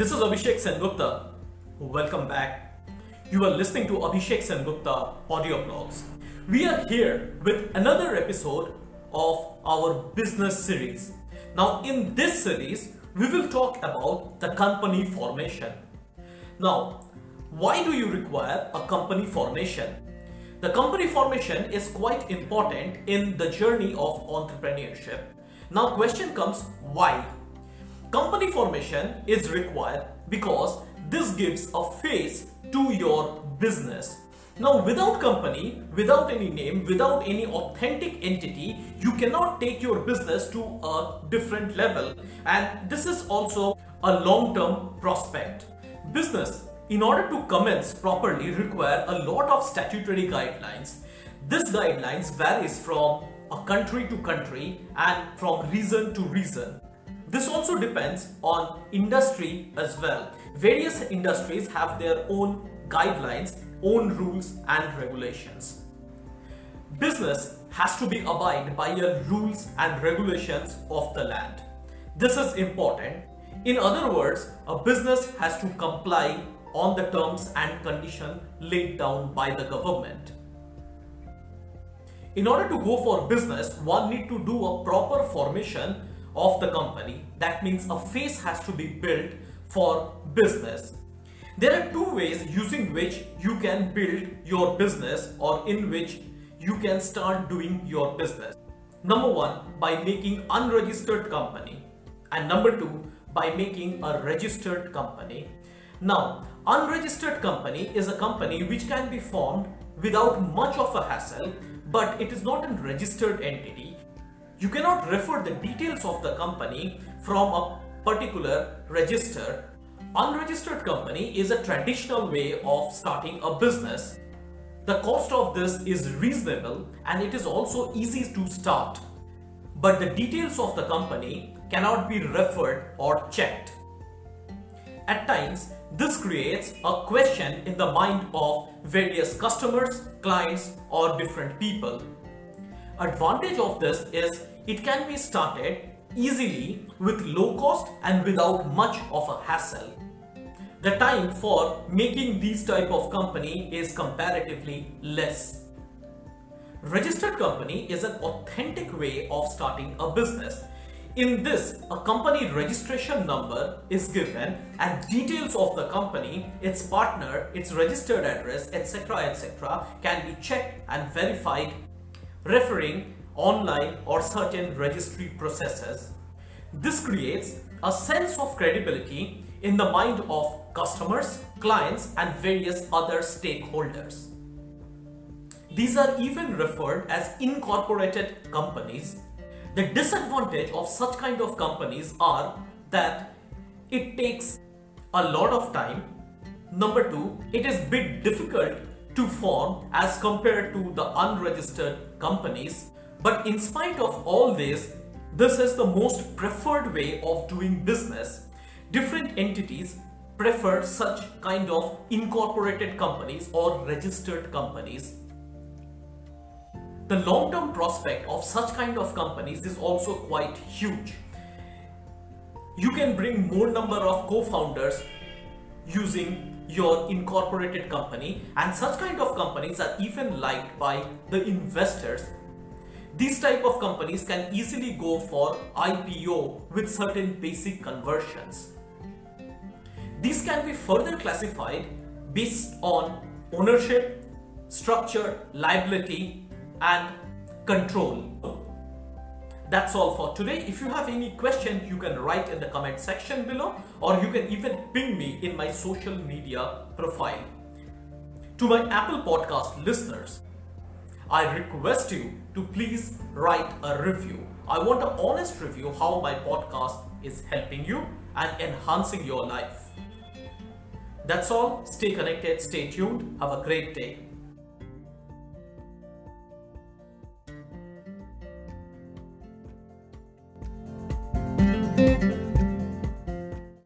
This is Abhishek Sengupta. Welcome back. You are listening to Abhishek Sengupta audio blogs. We are here with another episode of our business series. Now, in this series, we will talk about the company formation. Now, why do you require a company formation? The company formation is quite important in the journey of entrepreneurship. Now, question comes why? Company formation is required because this gives a face to your business. Now, without company, without any name, without any authentic entity, you cannot take your business to a different level. And this is also a long-term prospect. Business, in order to commence properly, require a lot of statutory guidelines. This guidelines varies from a country to country and from reason to region. This also depends on industry as well. Various industries have their own guidelines, own rules and regulations. Business has to be abide by the rules and regulations of the land. This is important. In other words, a business has to comply on the terms and condition laid down by the government. In order to go for business, one need to do a proper formation of the company. That means a face has to be built for business. There are two ways using which you can build your business or in which you can start doing your business. Number one, by making unregistered company. And number two, by making a registered company. Now, unregistered company is a company which can be formed without much of a hassle, but it is not a registered entity you cannot refer the details of the company from a particular register. Unregistered company is a traditional way of starting a business. The cost of this is reasonable and it is also easy to start. But the details of the company cannot be referred or checked. At times, this creates a question in the mind of various customers, clients or different people. Advantage of this is it can be started easily with low cost and without much of a hassle. The time for making these type of company is comparatively less. Registered company is an authentic way of starting a business. In this, a company registration number is given and details of the company, its partner, its registered address, etc. etc. can be checked and verified referring online or certain registry processes. This creates a sense of credibility in the mind of customers, clients and various other stakeholders. These are even referred as incorporated companies. The disadvantage of such kind of companies are that it takes a lot of time. Number two, it is bit difficult to form as compared to the unregistered companies but in spite of all this, this is the most preferred way of doing business. Different entities prefer such kind of incorporated companies or registered companies. The long-term prospect of such kind of companies is also quite huge. You can bring more number of co-founders using your incorporated company and such kind of companies are even liked by the investors these type of companies can easily go for IPO with certain basic conversions. These can be further classified based on ownership, structure, liability and control. That's all for today. If you have any question, you can write in the comment section below or you can even ping me in my social media profile. To my Apple Podcast listeners, I request you to please write a review. I want an honest review how my podcast is helping you and enhancing your life. That's all. Stay connected, stay tuned. Have a great day.